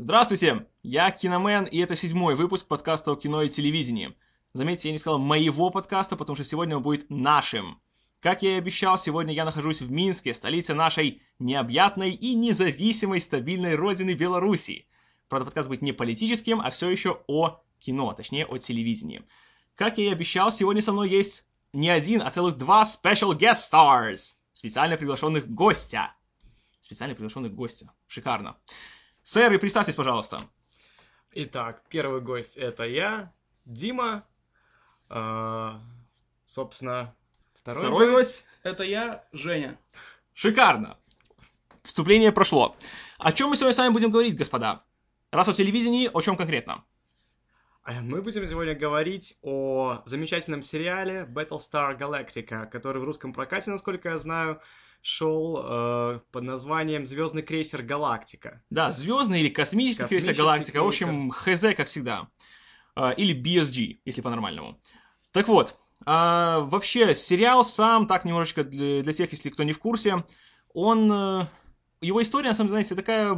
Здравствуйте, я Киномен, и это седьмой выпуск подкаста о кино и телевидении. Заметьте, я не сказал моего подкаста, потому что сегодня он будет нашим. Как я и обещал, сегодня я нахожусь в Минске, столице нашей необъятной и независимой стабильной родины Беларуси. Правда, подкаст будет не политическим, а все еще о кино, точнее о телевидении. Как я и обещал, сегодня со мной есть не один, а целых два special guest stars. Специально приглашенных гостя. Специально приглашенных гостя. Шикарно. Сэр, и представьтесь, пожалуйста. Итак, первый гость это я, Дима. А, собственно, второй, Второй гость. Это я, Женя. Шикарно. Вступление прошло. О чем мы сегодня с вами будем говорить, господа? Раз о телевидении, о чем конкретно? А Мы будем сегодня говорить о замечательном сериале Battlestar Galactica, который в русском прокате, насколько я знаю, шел э, под названием Звездный крейсер Галактика. Да, звездный или космический, крейсер Космический Галактика. В общем, хз, как всегда. А, Или BSG, если по-нормальному. Так вот, а, вообще, сериал сам, так немножечко для, для тех, если кто не в курсе, он... э, Его история, на самом деле, знаете, такая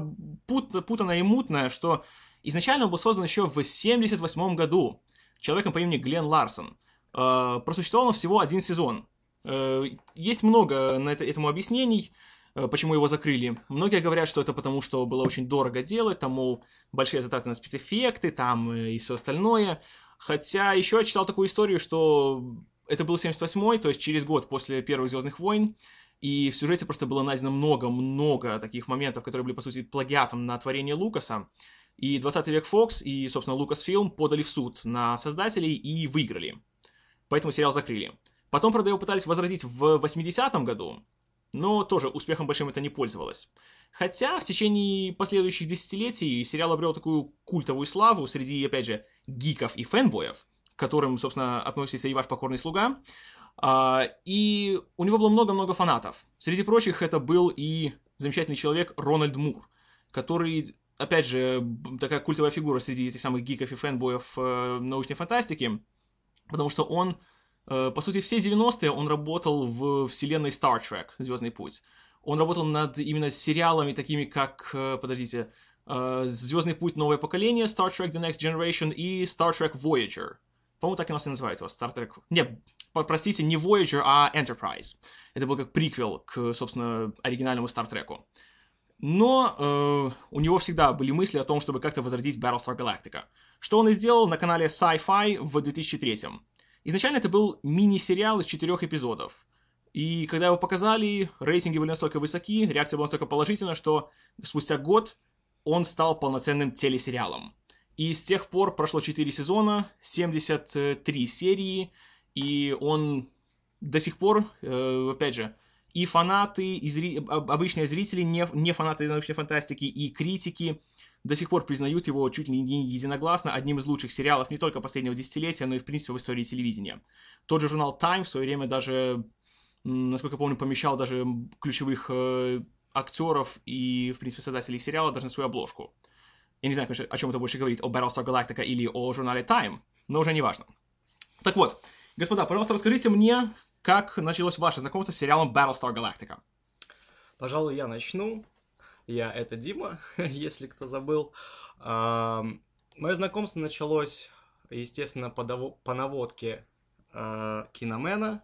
пут- путанная и мутная, что изначально он был создан еще в 78 году человеком по имени Глен Ларсон. Э, Просуществовал он всего один сезон. Э, Есть много на это, этому объяснений, э, почему его закрыли. Многие говорят, что это потому, что было очень дорого делать, там, мол, большие затраты на спецэффекты, там, э, и все остальное. Хотя еще я читал такую историю, что это был 78-й, то есть через год после первых Звездных войн, и в сюжете просто было найдено много-много таких моментов, которые были, по сути, плагиатом на творение Лукаса. И 20 век Fox и, собственно, Lucasfilm подали в суд на создателей и выиграли. Поэтому сериал закрыли. Потом, правда, его пытались возродить в 80-м году, но тоже успехом большим это не пользовалось. Хотя в течение последующих десятилетий сериал обрел такую культовую славу среди, опять же, гиков и фэнбоев, к которым, собственно, относится и ваш покорный слуга. А, И у него было много-много фанатов. Среди прочих это был и замечательный человек Рональд Мур, который, опять же, такая культовая фигура среди этих самых гиков и фэнбоев э, научной фантастики, потому что он, по сути, все 90-е он работал в вселенной Star Trek, Звездный путь. Он работал над именно сериалами такими, как, э, подождите, Звездный путь новое поколение, Star Trek The Next Generation и Star Trek Voyager. По-моему, так и нас и называют его, Star Trek... Не, простите, не Voyager, а Enterprise. Это был как приквел к, собственно, оригинальному Star Trek. Но э, у него всегда были мысли о том, чтобы как-то возродить Battlestar Galactica. Что он и сделал на канале Sci-Fi в 2003 Изначально это был мини-сериал из четырех эпизодов. И когда его показали, рейтинги были настолько высоки, реакция была настолько положительна, что спустя год он стал полноценным телесериалом. И с тех пор прошло 4 сезона, 73 серии, и он до сих пор, э, опять же, и фанаты, и зри- об- обычные зрители, не, не фанаты научной фантастики, и критики до сих пор признают его чуть ли не единогласно одним из лучших сериалов не только последнего десятилетия, но и, в принципе, в истории телевидения. Тот же журнал Time в свое время даже, насколько я помню, помещал даже ключевых э, актеров и, в принципе, создателей сериала даже на свою обложку. Я не знаю, конечно, о чем это больше говорит, о Battlestar Galactica или о журнале Time, но уже не важно. Так вот, господа, пожалуйста, расскажите мне, как началось ваше знакомство с сериалом Battlestar Galactica. Пожалуй, я начну. Я это Дима, если кто забыл. Мое знакомство началось, естественно, по, наводке э, киномена.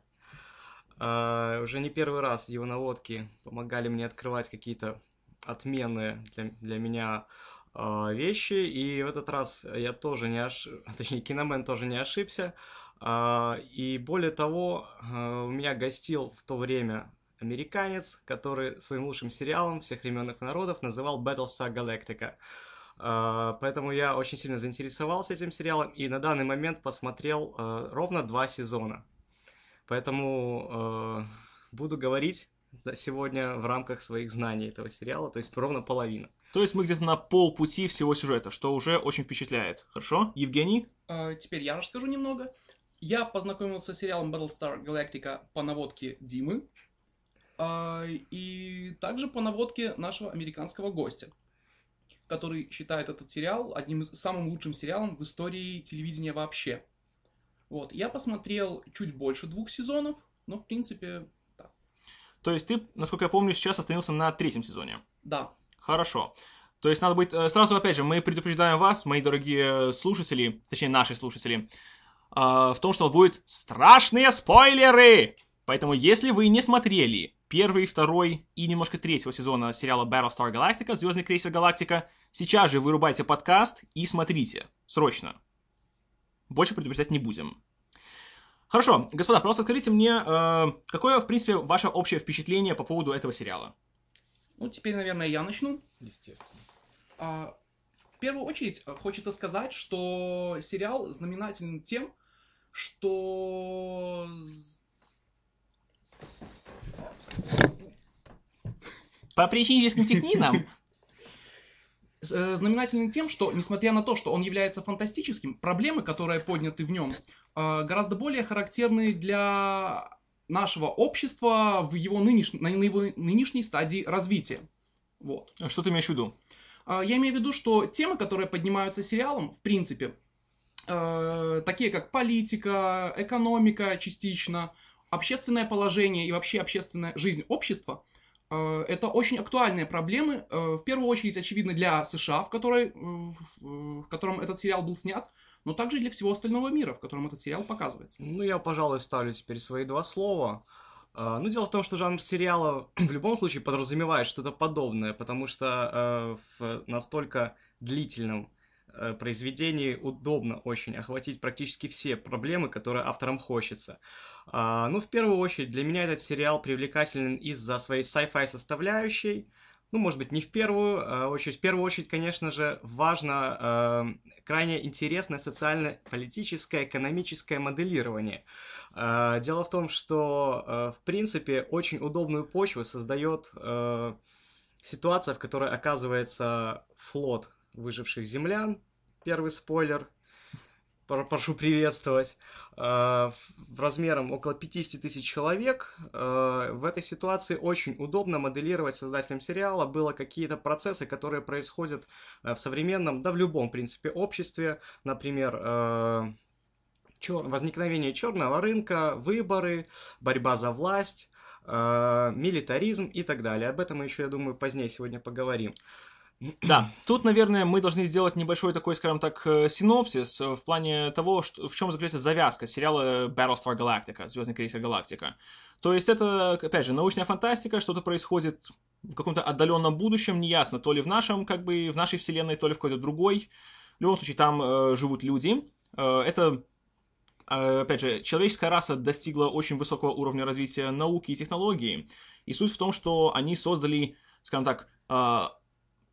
А, Уже не первый раз его наводки помогали мне открывать какие-то отменные для, для меня а, вещи. И в этот раз я тоже не ошибся, точнее, киномен тоже не ошибся. А, И более того, а, у меня гостил в то время американец, который своим лучшим сериалом всех времен и народов называл Battlestar Galactica. А, Поэтому я очень сильно заинтересовался этим сериалом и на данный момент посмотрел а, ровно два сезона. Поэтому э, буду говорить сегодня в рамках своих знаний этого сериала, то есть ровно половина. То есть мы где-то на полпути всего сюжета, что уже очень впечатляет. Хорошо? Евгений? А, теперь я расскажу немного. Я познакомился с сериалом Battlestar Galactica по наводке Димы. А, и также по наводке нашего американского гостя, который считает этот сериал одним из самым лучшим сериалом в истории телевидения вообще. Вот, я посмотрел чуть больше двух сезонов, но в принципе, да. То есть ты, насколько я помню, сейчас остановился на третьем сезоне. Да, Хорошо. То есть надо быть... э, Сразу, опять же, мы предупреждаем вас, мои дорогие слушатели, точнее, наши слушатели, э, в том, что будут страшные спойлеры! Поэтому, если вы не смотрели первый, второй и немножко третьего сезона сериала Battlestar Galactica, Звездный крейсер Галактика, сейчас же вырубайте подкаст и смотрите. Срочно. Больше предупреждать не будем. Хорошо, господа, просто скажите мне, э, какое, в принципе, ваше общее впечатление по поводу этого сериала? Ну, теперь, наверное, я начну. Естественно. А, В первую очередь э, хочется сказать, что сериал знаменателен тем, что По причинительским технинам? э, знаменателен тем, что, несмотря на то, что он является фантастическим, проблемы, которые подняты в нем, э, гораздо более характерны для нашего общества в его нынеш... на его нынешней стадии развития. Вот. Что ты имеешь в виду? А, Я имею в виду, что темы, которые поднимаются сериалом, в принципе, э, такие как политика, экономика частично, общественное положение и вообще общественная жизнь общества, э, это очень актуальные проблемы, э, в первую очередь, очевидно, для США, в, которой, э, в, котором этот сериал был снят, но также и для всего остального мира, в котором этот сериал показывается. Ну, я, пожалуй, ставлю теперь свои два слова. Ну, дело в том, что жанр сериала в любом случае подразумевает что-то подобное, потому что в настолько длительном произведении удобно очень охватить практически все проблемы, которые авторам хочется. А, Ну, в первую очередь, для меня этот сериал привлекателен из-за своей sci-fi составляющей. Ну, может быть, не в первую э, очередь. В первую очередь, конечно же, важно э, крайне интересное социально-политическое, экономическое моделирование. Э, Дело в том, что, э, в принципе, очень удобную почву создает э, ситуация, в которой оказывается флот выживших землян. Первый спойлер. Про- Прошу приветствовать. Э, в- В размером около 50 тысяч человек. Э, В этой ситуации очень удобно моделировать создателям сериала было какие-то процессы, которые происходят э, в современном, да в любом, в принципе, обществе. Например, э, чер- возникновение черного рынка, выборы, борьба за власть, э, милитаризм и так далее. Об этом мы еще, я думаю, позднее сегодня поговорим. Да, тут, наверное, мы должны сделать небольшой такой, скажем так, э, синопсис э, в плане того, что, в чем заключается завязка сериала Battlestar Galactica, Звездный крейсер Галактика. То есть это, опять же, научная фантастика, что-то происходит в каком-то отдаленном будущем, неясно, то ли в нашем, как бы, в нашей вселенной, то ли в какой-то другой. В любом случае, там э, живут люди. Э, это э, опять же, человеческая раса достигла очень высокого уровня развития науки и технологий. И суть в том, что они создали, скажем так,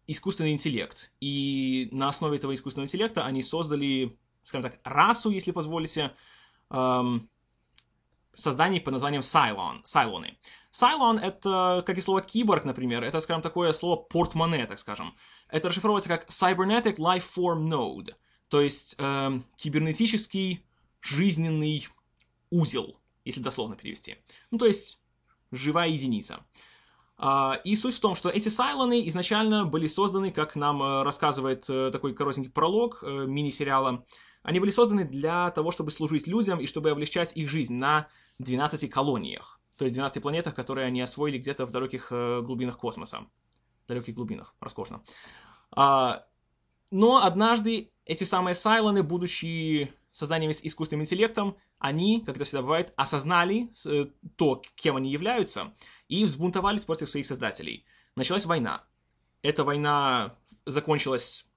искусственный интеллект. И на основе этого искусственного интеллекта они создали, скажем так, расу, если позволите, эм, созданий под названием Cylon, Cylоны. Cylon — это, как и слово киборг, например, это, скажем, такое слово портмоне, так скажем. Это расшифровывается как Cybernetic Life Form Node, то есть эм, кибернетический жизненный узел, если дословно перевести. Ну, то есть живая единица. А, И суть в том, что эти сайлоны изначально были созданы, как нам э, рассказывает э, такой коротенький пролог э, мини-сериала, они были созданы для того, чтобы служить людям и чтобы облегчать их жизнь на 12 колониях. То есть 12 планетах, которые они освоили где-то в далеких глубинах космоса. далеких глубинах, роскошно. А, Но однажды эти самые сайлоны, будучи созданиями с искусственным интеллектом, они, как это всегда бывает, осознали то, кем они являются, и взбунтовались против своих создателей. Началась война. Эта война закончилась,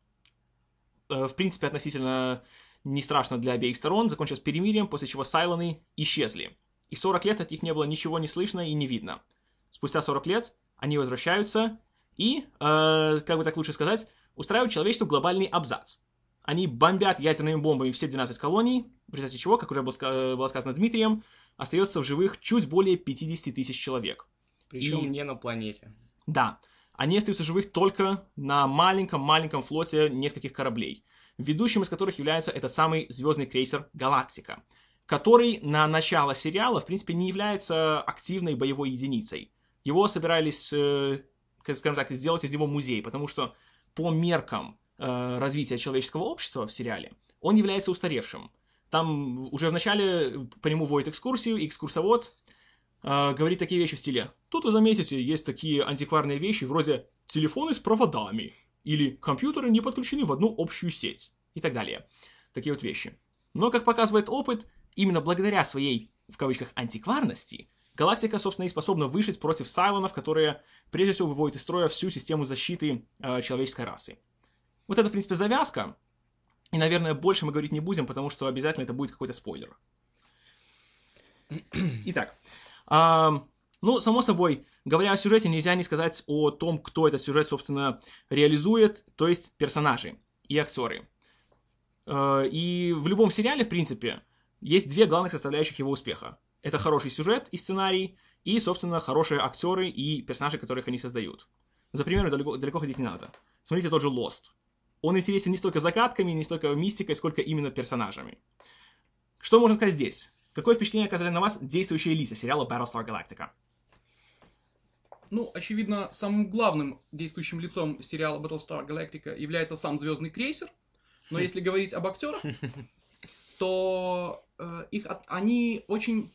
э, в принципе, относительно не страшно для обеих сторон, закончилась перемирием, после чего Сайлоны исчезли. И 40 лет от них не было ничего не слышно и не видно. Спустя 40 лет они возвращаются и, э, как бы так лучше сказать, устраивают человечеству глобальный абзац. Они бомбят ядерными бомбами все 12 колоний, в результате чего, как уже ска- было сказано Дмитрием, остается в живых чуть более 50 тысяч человек. Причем И- не на планете. Да, они остаются живых только на маленьком-маленьком флоте нескольких кораблей, ведущим из которых является этот самый звездный крейсер «Галактика», который на начало сериала, в принципе, не является активной боевой единицей. Его собирались, э, скажем так, сделать из него музей, потому что по меркам э, развития человеческого общества в сериале он является устаревшим. Там уже в начале по нему вводят экскурсию, и экскурсовод э, говорит такие вещи в стиле. Тут вы заметите, есть такие антикварные вещи, вроде телефоны с проводами. или компьютеры не подключены в одну общую сеть и так далее. Такие вот вещи. Но, как показывает опыт, именно благодаря своей, в кавычках, антикварности, Галактика, собственно, и способна выжить против Сайлонов, которые, прежде всего, выводят из строя всю систему защиты э, человеческой расы. Вот это, в принципе, завязка. И, наверное, больше мы говорить не будем, потому что обязательно это будет какой-то спойлер. Итак, э, ну, само собой, говоря о сюжете, нельзя не сказать о том, кто этот сюжет, собственно, реализует, то есть персонажи и актеры. Э, и в любом сериале, в принципе, есть две главных составляющих его успеха. Это хороший сюжет и сценарий, и, собственно, хорошие актеры и персонажи, которых они создают. За примеры далеко, далеко ходить не надо. Смотрите тот же Lost. Он интересен не столько загадками, не столько мистикой, сколько именно персонажами. Что можно сказать здесь? Какое впечатление оказали на вас действующие лица сериала Battlestar Galactica? Ну, очевидно, самым главным действующим лицом сериала Battlestar Galactica является сам Звездный крейсер. Но если говорить об актерах, то э, их, они очень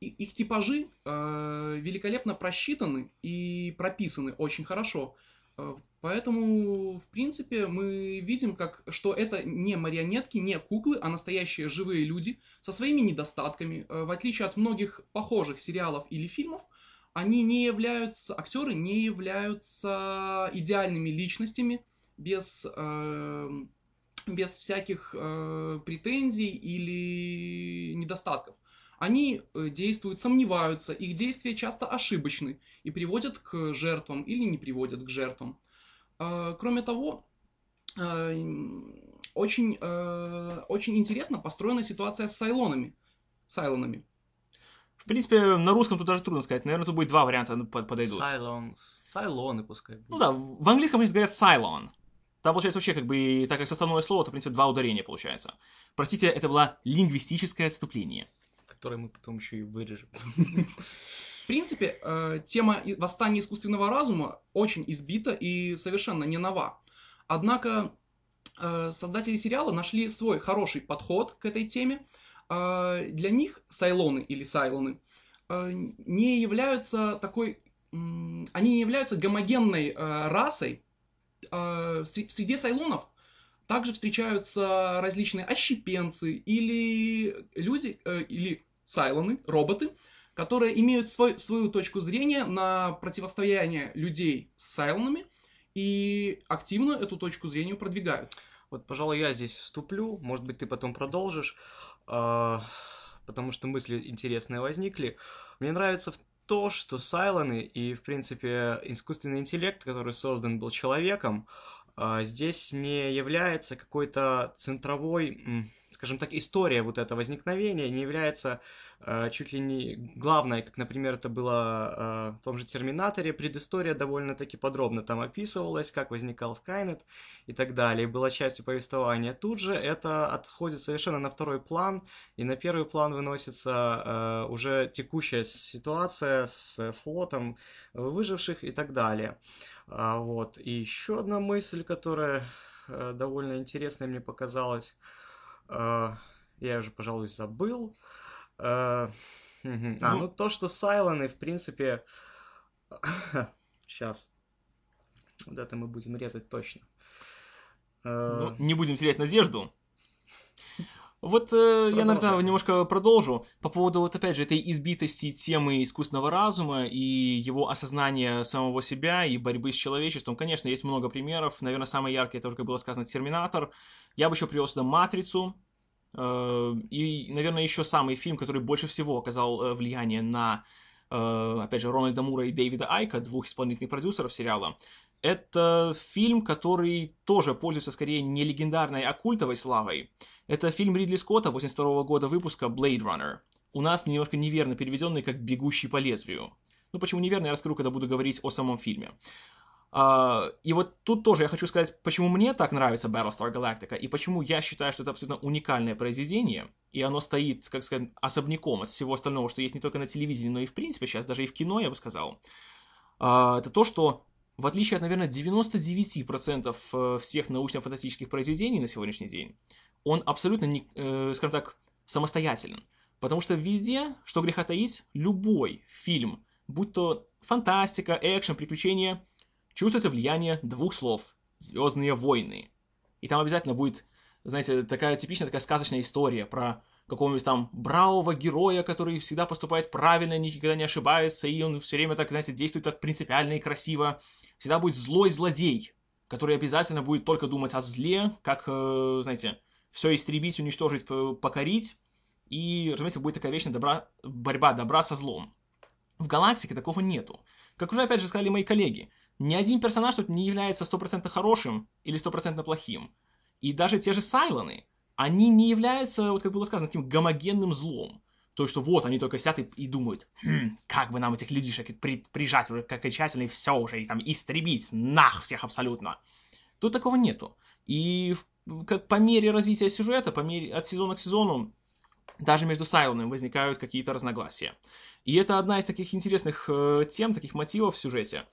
их типажи э, великолепно просчитаны и прописаны очень хорошо. Э, поэтому, в принципе, мы видим, как, что это не марионетки, не куклы, а настоящие живые люди со своими недостатками. Э, в отличие от многих похожих сериалов или фильмов, они не являются, актеры не являются идеальными личностями без, э, без всяких э, претензий или недостатков они э, действуют, сомневаются, их действия часто ошибочны и приводят к жертвам или не приводят к жертвам. А, кроме того, а, очень, э, очень интересно построена ситуация с сайлонами. Сайлонами. В принципе, на русском тут даже трудно сказать. Наверное, тут будет два варианта подойдут. Сайлон. Сайлоны пускай. Ну да, в английском, конечно, говорят сайлон. Там получается вообще как бы, так как составное слово, то, в принципе, два ударения получается. Простите, это было лингвистическое отступление который мы потом еще и вырежем. В принципе, э, тема восстания искусственного разума очень избита и совершенно не нова. Однако э, создатели сериала нашли свой хороший подход к этой теме. Э, для них сайлоны или сайлоны не являются такой... Они не являются гомогенной расой. В среде сайлонов также встречаются различные ощепенцы или люди, или сайлоны, роботы, которые имеют свой, свою точку зрения на противостояние людей с сайлонами и активно эту точку зрения продвигают. Вот, пожалуй, я здесь вступлю, может быть, ты потом продолжишь, э, потому что мысли интересные возникли. Мне нравится то, что Сайлоны и, в принципе, искусственный интеллект, который создан был человеком, э, здесь не является какой-то центровой скажем так, история вот этого возникновения не является э, чуть ли не главной, как, например, это было э, в том же Терминаторе, предыстория довольно-таки подробно там описывалась, как возникал Скайнет и так далее, была частью повествования. Тут же это отходит совершенно на второй план, и на первый план выносится э, уже текущая ситуация с флотом выживших и так далее. А, вот. И еще одна мысль, которая э, довольно интересная мне показалась, я уже, пожалуй, забыл. Uh-huh. А, ну... ну то, что Сайлоны, в принципе... Сейчас. Вот это мы будем резать точно. Uh... Ну, не будем терять надежду. Вот э, я, наверное, немножко продолжу по поводу, вот опять же, этой избитости темы искусственного разума и его осознания самого себя и борьбы с человечеством. Конечно, есть много примеров. Наверное, самый яркий, это уже, было сказано, Терминатор. Я бы еще привел сюда Матрицу. Э, и, наверное, еще самый фильм, который больше всего оказал э, влияние на, э, опять же, Рональда Мура и Дэвида Айка, двух исполнительных продюсеров сериала. Это фильм, который тоже пользуется скорее не легендарной, а культовой славой. Это фильм Ридли Скотта 82 года выпуска Blade Runner. У нас немножко неверно переведенный как «Бегущий по лезвию». Ну, почему неверно, я расскажу, когда буду говорить о самом фильме. Uh, и вот тут тоже я хочу сказать, почему мне так нравится Battlestar Galactica, и почему я считаю, что это абсолютно уникальное произведение, и оно стоит, как сказать, особняком от всего остального, что есть не только на телевидении, но и в принципе сейчас, даже и в кино, я бы сказал. Uh, это то, что в отличие от, наверное, 99% э, всех научно-фантастических произведений на сегодняшний день, он абсолютно, не, э, скажем так, самостоятелен. Потому что везде, что греха таить, любой фильм, будь то фантастика, экшен, приключения, чувствуется влияние двух слов Звездные войны. И там обязательно будет, знаете, такая типичная такая сказочная история про какого-нибудь там бравого героя, который всегда поступает правильно, никогда не ошибается, и он все время так, знаете, действует так принципиально и красиво. Всегда будет злой злодей, который обязательно будет только думать о зле, как, э, знаете, все истребить, уничтожить, покорить. И, разумеется, будет такая вечная добра, борьба добра со злом. В галактике такого нету. Как уже опять же сказали мои коллеги, ни один персонаж тут не является стопроцентно хорошим или стопроцентно плохим. И даже те же Сайлоны, они не являются, вот как было сказано, таким гомогенным злом. То, что вот они только сидят и, и думают, хм, как бы нам этих людишек при, прижать уже как окончательно и все уже, и там истребить нах всех абсолютно. Тут такого нету. И как по мере развития сюжета, по мере от сезона к сезону, даже между Сайлоном возникают какие-то разногласия. И это одна из таких интересных э, тем, таких мотивов в сюжете.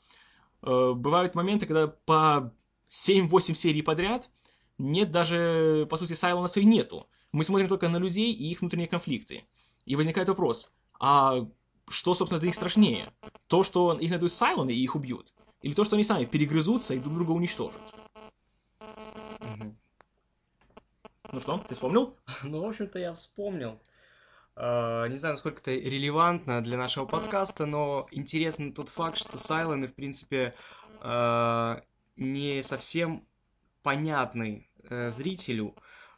Э, бывают моменты, когда по 7-8 серий подряд нет даже, по сути, Сайлона и нету. Мы смотрим только на людей и их внутренние конфликты. И возникает вопрос, а что, собственно, для них страшнее? То, что их найдут Сайлоны и их убьют? Или то, что они сами перегрызутся и друг друга уничтожат? Ну что, ты вспомнил? Ну, в общем-то, я вспомнил. Uh, не знаю, насколько это релевантно для нашего подкаста, но интересный тот факт, что Сайлоны, в принципе, uh, не совсем понятный uh, зрителю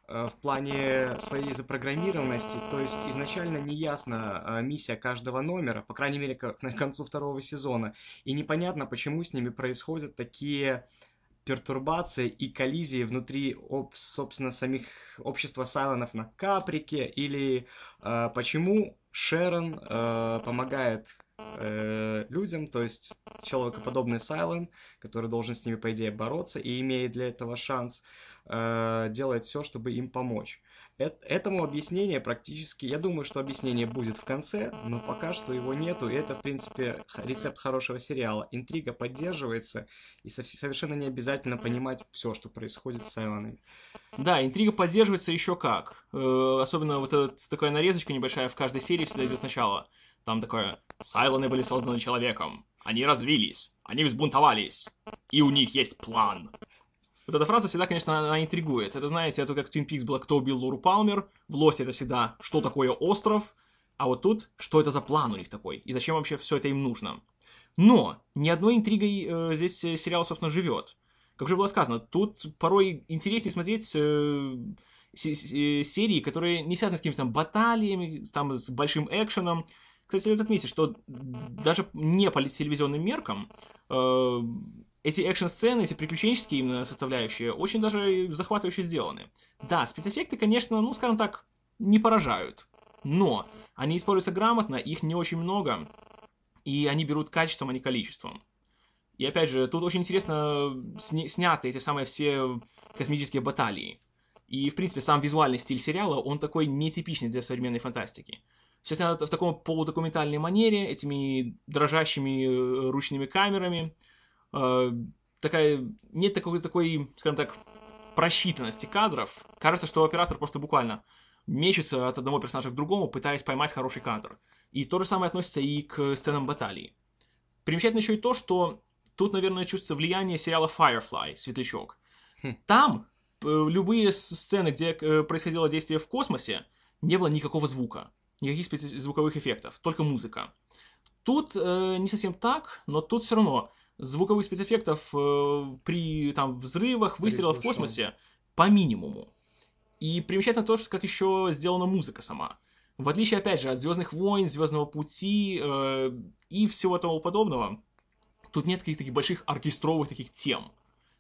в плане своей запрограммированности. То есть изначально не ясна миссия каждого номера, по крайней мере, к, на концу второго сезона. И непонятно, почему с ними происходят такие пертурбации и коллизии внутри, об, собственно, самих общества Сайлонов на Каприке, или э, почему Шерон э, помогает э, людям, то есть человекоподобный Сайлон, который должен с ними, по идее, бороться и имеет для этого шанс, э, делает все, чтобы им помочь. Этому объяснение практически, я думаю, что объяснение будет в конце, но пока что его нету, и это, в принципе, рецепт хорошего сериала. Интрига поддерживается, и совершенно не обязательно понимать все, что происходит с Сайлонами. Да, интрига поддерживается еще как. Э, особенно вот эта такая нарезочка небольшая в каждой серии всегда идет сначала. Там такое «Сайлоны были созданы человеком, они развились, они взбунтовались, и у них есть план». Вот эта фраза всегда, конечно, она интригует. Это, знаете, это как в Twin Peaks было «Кто убил Лору Палмер?», в Лосе это всегда «Что такое остров?», а вот тут «Что это за план у них такой?» и зачем вообще все это им нужно? Но ни одной интригой э, здесь сериал, собственно, живет. Как уже было сказано, тут порой интереснее смотреть э, серии, которые не связаны с какими-то там баталиями, там, с большим экшеном. Кстати, следует отметить, что даже не по телевизионным меркам э, эти экшн-сцены, эти приключенческие именно составляющие, очень даже захватывающе сделаны. Да, спецэффекты, конечно, ну, скажем так, не поражают. Но они используются грамотно, их не очень много, и они берут качеством, а не количеством. И опять же, тут очень интересно сня- сняты эти самые все космические баталии. И, в принципе, сам визуальный стиль сериала, он такой нетипичный для современной фантастики. Все снято в таком полудокументальной манере, этими дрожащими э, ручными камерами, э, такая, нет такой, такой, скажем так, просчитанности кадров. Кажется, что оператор просто буквально мечется от одного персонажа к другому, пытаясь поймать хороший кадр. И то же самое относится и к сценам баталии. Примечательно еще и то, что тут, наверное, чувствуется влияние сериала Firefly, Светлячок. Хм. Там э, любые сцены, где э, происходило действие в космосе, не было никакого звука, никаких звуковых эффектов, только музыка. Тут э, не совсем так, но тут все равно звуковых спецэффектов э, при там взрывах, выстрелах в космосе по минимуму. И примечательно то, что как еще сделана музыка сама. В отличие, опять же, от Звездных войн, Звездного пути э, и всего того подобного, тут нет каких-то таких больших оркестровых таких тем,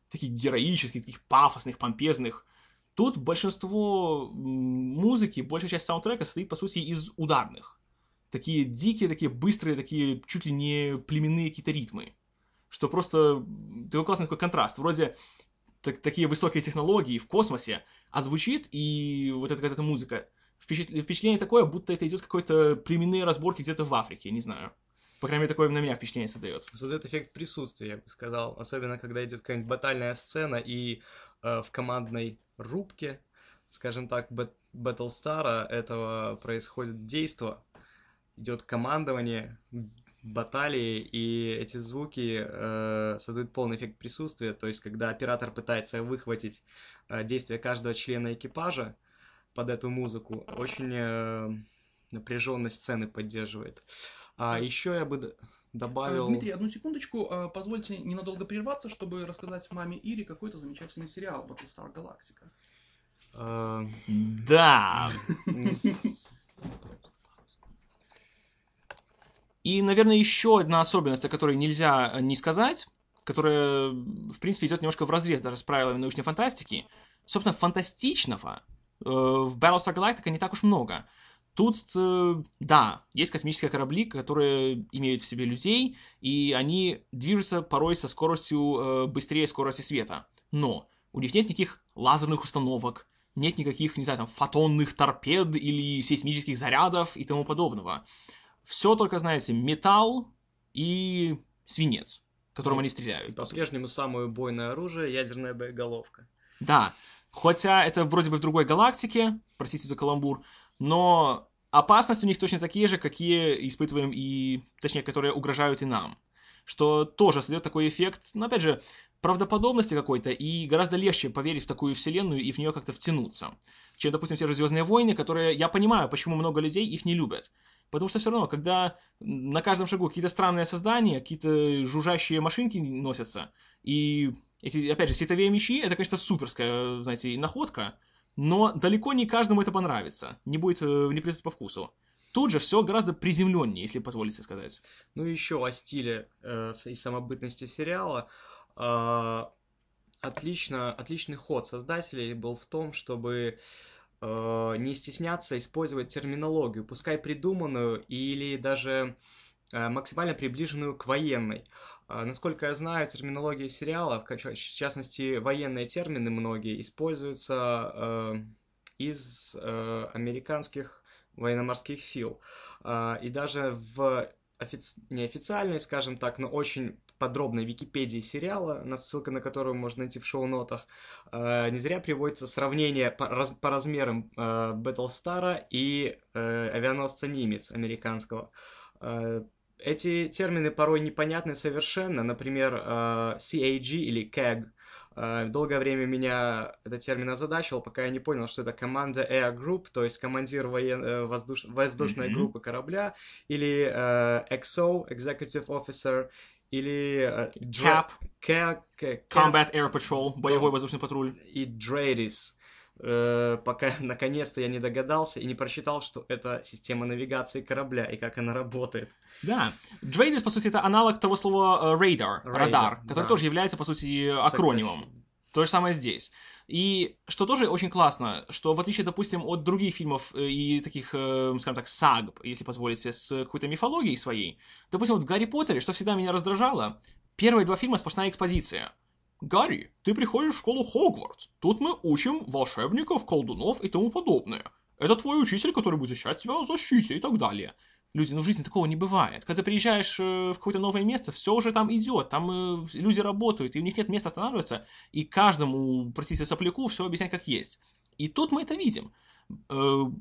таких героических, таких пафосных, помпезных. Тут большинство музыки, большая часть саундтрека состоит, по сути, из ударных. Такие дикие, такие быстрые, такие чуть ли не племенные какие-то ритмы что просто такой классный такой контраст. Вроде так, такие высокие технологии в космосе, а звучит и вот эта какая-то музыка. Впечатление такое, будто это идет какой-то племенные разборки где-то в Африке, не знаю. По крайней мере, такое на меня впечатление создает. Создает эффект присутствия, я бы сказал. Особенно, когда идет какая-нибудь батальная сцена, и э, в командной рубке, скажем так, Battlestar этого происходит действо, идет командование, баталии, и эти звуки э, создают полный эффект присутствия. То есть, когда оператор пытается выхватить э, действия каждого члена экипажа под эту музыку, очень э, напряженность сцены поддерживает. А еще я бы добавил... Э, Дмитрий, одну секундочку, э, позвольте ненадолго прерваться, чтобы рассказать маме Ире какой-то замечательный сериал Battlestar Galactica. э, Да. И, наверное, еще одна особенность, о которой нельзя э, не сказать, которая, в принципе, идет немножко в разрез даже с правилами научной фантастики. Собственно, фантастичного э, в Battlestar Galactica не так уж много. Тут, э, да, есть космические корабли, которые имеют в себе людей, и они движутся порой со скоростью быстрее скорости света. Но у них нет никаких лазерных установок, нет никаких, не знаю, там, фотонных торпед или сейсмических зарядов и тому подобного. Все только, знаете, металл и свинец, которым Да. они И стреляют. по-прежнему самое убойное оружие — ядерная боеголовка. Да, хотя это вроде бы в другой галактике, простите за каламбур, но опасности у них точно такие же, какие испытываем и, точнее, которые угрожают и нам. Что тоже создает такой эффект, но опять же, правдоподобности какой-то, и гораздо легче поверить в такую вселенную и в нее как-то втянуться. Чем, допустим, те же Звездные войны, которые, я понимаю, почему много людей их не любят. Потому что все равно, когда на каждом шагу какие-то странные создания, какие-то жужжащие машинки носятся, и эти, опять же, световые мечи, это, конечно, суперская, знаете, находка, но далеко не каждому это понравится, не будет, э, не придется по вкусу. Тут же все гораздо приземленнее, если позволите сказать. Ну и еще о стиле э, и самобытности сериала. А, отлично, отличный ход создателей был в том, чтобы э, не стесняться использовать терминологию, пускай придуманную или даже э, максимально приближенную к военной. А, Насколько я знаю, терминология сериала, в частности, военные термины многие, используются э, из э, американских военно-морских сил. А, И даже в офици- неофициальной, скажем так, но очень подробной Википедии сериала, на ссылка на которую можно найти в шоу-нотах, э, не зря приводится сравнение по, раз- по размерам э, Battlestar и э, авианосца Нимец американского. Э, Эти термины порой непонятны совершенно, например, э, CAG или CAG. Э, Долгое время меня этот термин озадачивал, пока я не понял, что это команда Air Group, то есть командир воен... э, воздуш- воздушной Мгм. группы корабля, или э, XO, Executive Officer, или CAP, Ca- Cap Combat Air Patrol, боевой воздушный патруль. и Dreadis. Э, пока наконец-то я не догадался и не прочитал, что это система навигации корабля и как она работает. Да. Dreadis, по сути, это аналог того слова э, radar, Radar, радар, который да. тоже является, по сути, акронимом. То же самое здесь. И что тоже очень классно, что в отличие, допустим, от других фильмов э, и таких, э, скажем так, саг, если позволите, с какой-то мифологией своей, допустим, вот в Гарри Поттере, что всегда меня раздражало, первые два фильма сплошная экспозиция. Гарри, ты приходишь в школу Хогвартс. Тут мы учим волшебников, колдунов и тому подобное. Это твой учитель, который будет защищать тебя от защите и так далее. Люди, ну в жизни такого не бывает. Когда ты приезжаешь э, в какое-то новое место, все уже там идет, там э, люди работают, и у них нет места останавливаться, и каждому, простите, сопляку все объяснять как есть. И тут мы это видим.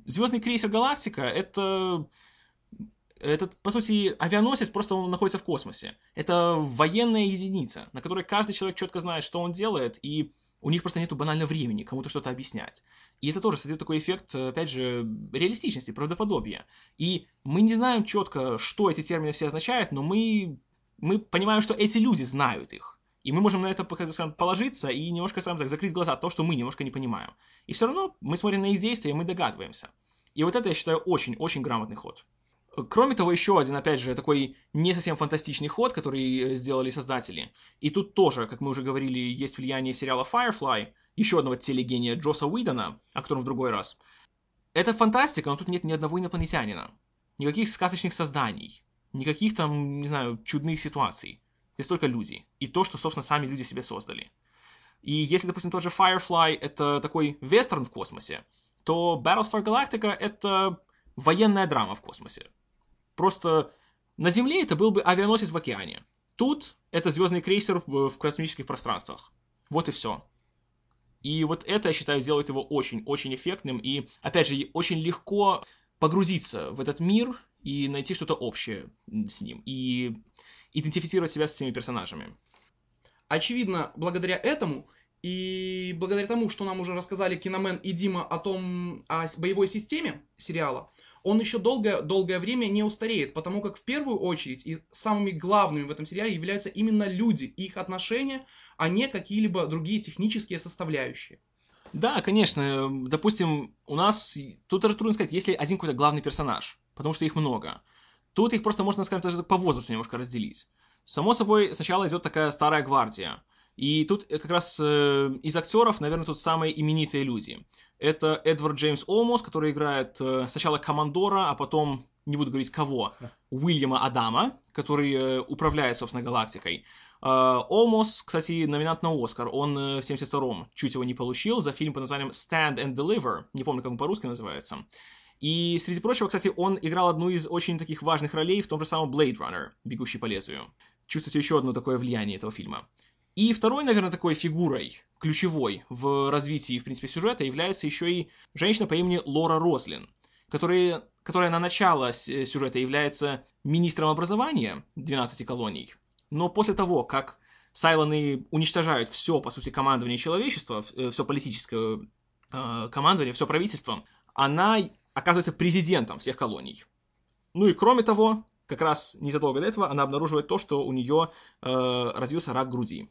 Звездный крейсер Галактика это этот, по сути, авианосец просто он находится в космосе. Это военная единица, на которой каждый человек четко знает, что он делает, и у них просто нету банально времени кому-то что-то объяснять. И это тоже создает такой эффект, опять же, реалистичности, правдоподобия. И мы не знаем четко, что эти термины все означают, но мы, мы понимаем, что эти люди знают их. И мы можем на это скажем, положиться и немножко, скажем так, закрыть глаза, то, что мы немножко не понимаем. И все равно мы смотрим на их действия, и мы догадываемся. И вот это, я считаю, очень-очень грамотный ход. Кроме того, еще один, опять же, такой не совсем фантастичный ход, который э, сделали создатели. И тут тоже, как мы уже говорили, есть влияние сериала Firefly, еще одного телегения Джоса Уидона, о котором в другой раз. Это фантастика, но тут нет ни одного инопланетянина. Никаких сказочных созданий. Никаких там, не знаю, чудных ситуаций. Здесь только люди. И то, что, собственно, сами люди себе создали. И если, допустим, тот же Firefly — это такой вестерн в космосе, то Battlestar Galactica — это военная драма в космосе. Просто на Земле это был бы авианосец в океане. Тут это звездный крейсер в, в космических пространствах. Вот и все. И вот это, я считаю, делает его очень-очень эффектным. И, опять же, очень легко погрузиться в этот мир и найти что-то общее с ним, и идентифицировать себя с этими персонажами. Очевидно, благодаря этому и благодаря тому, что нам уже рассказали Киномен и Дима о том, о боевой системе сериала, он еще долгое, долгое время не устареет, потому как в первую очередь и самыми главными в этом сериале являются именно люди их отношения, а не какие-либо другие технические составляющие. Да, конечно. Допустим, у нас... Тут трудно сказать, есть ли один какой-то главный персонаж, потому что их много. Тут их просто можно, скажем, даже по возрасту немножко разделить. Само собой, сначала идет такая старая гвардия – и тут как раз э, из актеров, наверное, тут самые именитые люди. Это Эдвард Джеймс Олмос, который играет э, сначала Командора, а потом, не буду говорить кого, Уильяма Адама, который э, управляет, собственно, галактикой. Э, кстати, номинант на Оскар. Он э, в 72-м чуть его не получил за фильм под названием Stand and Deliver. Не помню, как он по-русски называется. И, среди прочего, кстати, он играл одну из очень таких важных ролей в том же самом Blade Runner, «Бегущий по лезвию». Чувствуете еще одно такое влияние этого фильма. И второй, наверное, такой фигурой, ключевой в развитии, в принципе, сюжета является еще и женщина по имени Лора Рослин, которая, которая на начало сюжета является министром образования 12 колоний. Но после того, как Сайлоны уничтожают все, по сути, командование человечества, все э, политическое э, командование, все правительство, она оказывается президентом всех колоний. Ну и кроме того, как раз незадолго до этого она обнаруживает то, что у нее э, развился рак груди.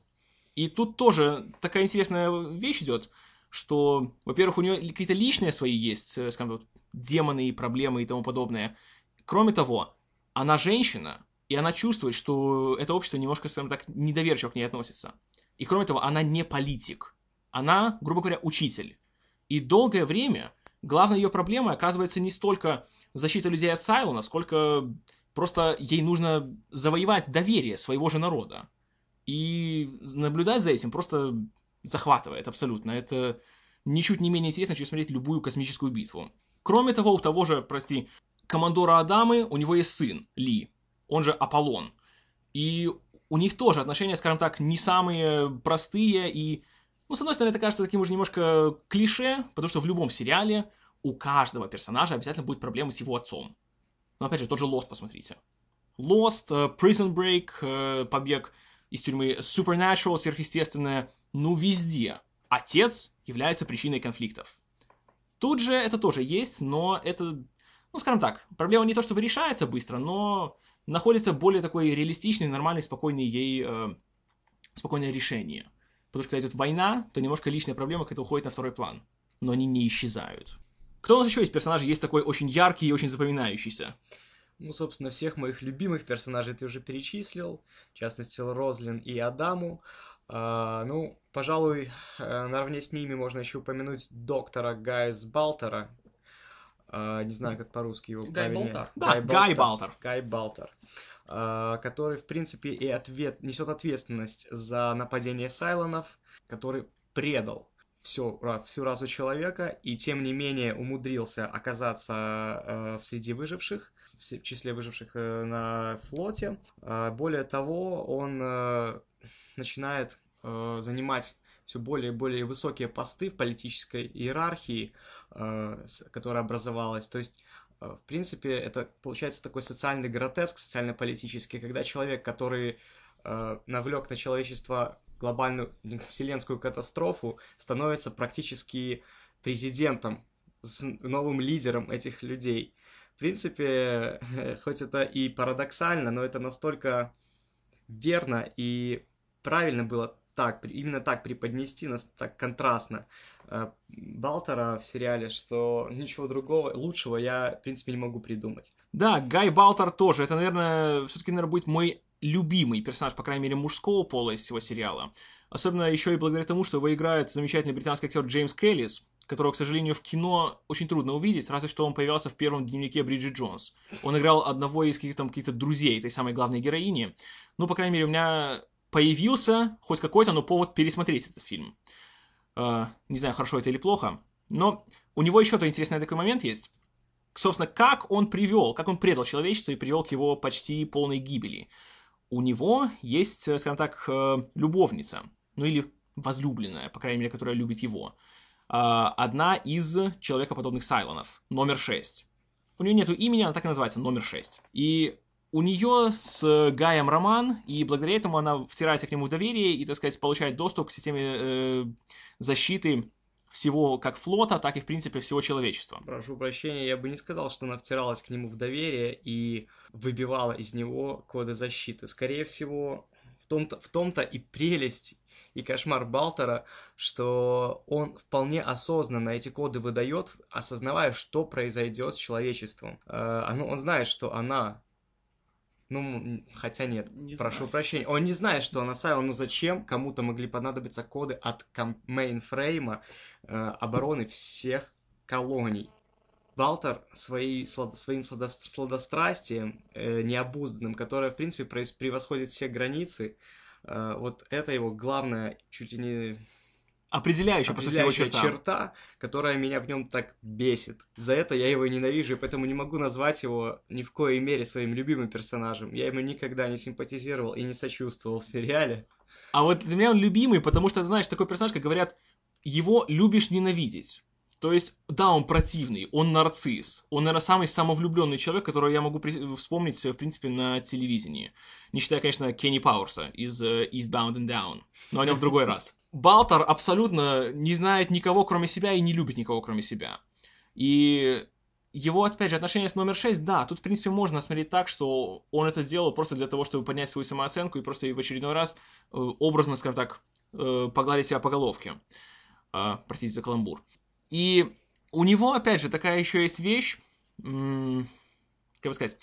И тут тоже такая интересная вещь идет, что, во-первых, у нее какие-то личные свои есть, э, скажем, вот, демоны и проблемы и тому подобное. Кроме того, она женщина, и она чувствует, что это общество немножко, скажем так, недоверчиво к ней относится. И кроме того, она не политик. Она, грубо говоря, учитель. И долгое время главной ее проблемой оказывается не столько защита людей от Сайлона, сколько просто ей нужно завоевать доверие своего же народа. И наблюдать за этим просто захватывает абсолютно. Это ничуть не менее интересно, чем смотреть любую космическую битву. Кроме того, у того же, прости, командора Адамы, у него есть сын, Ли, он же Аполлон. И у них тоже отношения, скажем так, не самые простые и, ну, с одной стороны, это кажется таким уже немножко клише, потому что в любом сериале у каждого персонажа обязательно будет проблемы с его отцом. Но опять же, тот же Lost посмотрите. Lost, uh, Prison Break, uh, побег из тюрьмы supernatural, сверхъестественное, ну везде. Отец является причиной конфликтов. Тут же это тоже есть, но это, ну скажем так, проблема не то чтобы решается быстро, но находится более такой реалистичный, нормальный, спокойный ей, э, спокойное решение. Потому что когда идет война, то немножко личная проблема как-то уходит на второй план. Но они не исчезают. Кто у нас еще есть персонажи, есть такой очень яркий и очень запоминающийся? Ну, собственно, всех моих любимых персонажей ты уже перечислил, в частности, Розлин и Адаму. А, ну, пожалуй, э, наравне с ними можно еще упомянуть доктора Гайс Балтера. А, не знаю, как по-русски его Гай Балтер. Да, Гай Балтер. Гай Балтер. А, который, в принципе, и ответ, несет ответственность за нападение Сайлонов, который предал всю, всю расу человека и, тем не менее, умудрился оказаться э, среди выживших в числе выживших э, на флоте. А, более того, он э, начинает э, занимать все более и более высокие посты в политической иерархии, которая образовалась. То есть, в принципе, это получается такой социальный гротеск, социально-политический, когда человек, который навлек на человечество глобальную вселенскую катастрофу, становится практически президентом, новым лидером этих людей. Принципе, хоть это и парадоксально, но это настолько верно и правильно было так, именно так преподнести, нас так контрастно э, Балтера в сериале, что ничего другого, лучшего я, в принципе, не могу придумать. Да, Гай Балтер тоже. Это, наверное, все-таки, наверное, будет мой любимый персонаж, по крайней мере, мужского пола из всего сериала. Особенно еще и благодаря тому, что его играет замечательный британский актер Джеймс Келлис, которого, к сожалению, в кино очень трудно увидеть, разве что он появился в первом дневнике Бриджит Джонс. Он играл одного из каких-то каких друзей этой самой главной героини. Ну, по крайней мере, у меня появился хоть какой-то, но повод пересмотреть этот фильм. Э, не знаю, хорошо это или плохо, но у него еще то интересный такой момент есть. Собственно, как он привел, как он предал человечество и привел к его почти полной гибели. У него есть, скажем так, э, любовница, ну или возлюбленная, по крайней мере, которая любит его. А, одна из человекоподобных Сайлонов, номер 6. у нее нету имени, она так и называется, номер 6. И у нее с Гаем роман, и благодаря этому она втирается к нему в доверие и, так сказать, получает доступ к системе э, защиты всего как флота, так и, в принципе, всего человечества. Прошу прощения, я бы не сказал, что она втиралась к нему в доверие и выбивала из него коды защиты. Скорее всего, в том-то, в том-то и прелесть и кошмар Балтера, что он вполне осознанно эти коды выдает, осознавая, что произойдет с человечеством. Э, он знает, что она ну, хотя нет, не прошу знаю. прощения. Он не знает, что она Сайлон, но зачем кому-то могли понадобиться коды от мейнфрейма э, обороны всех колоний. Балтар своей, своим сладострастием э, необузданным, которое, в принципе, превосходит все границы, вот это его главное, чуть ли не определяющая, определяющая черта. черта, которая меня в нем так бесит. За это я его ненавижу, и поэтому не могу назвать его ни в коей мере своим любимым персонажем. Я ему никогда не симпатизировал и не сочувствовал в сериале. А вот для меня он любимый, потому что, знаешь, такой персонаж, как говорят, его любишь ненавидеть. То есть, да, он противный, он нарцисс, он, наверное, самый самовлюбленный человек, которого я могу при- вспомнить, в принципе, на телевидении. Не считая, конечно, Кенни Пауэрса из uh, Eastbound and Down, но о нем в другой раз. Балтер абсолютно не знает никого, кроме себя, и не любит никого, кроме себя. И его, опять же, отношение с номер 6, да, тут, в принципе, можно смотреть так, что он это сделал просто для того, чтобы поднять свою самооценку и просто в очередной раз э, образно, скажем так, э, погладить себя по головке. Э, простите за каламбур. И у него, опять же, такая еще есть вещь, как бы сказать,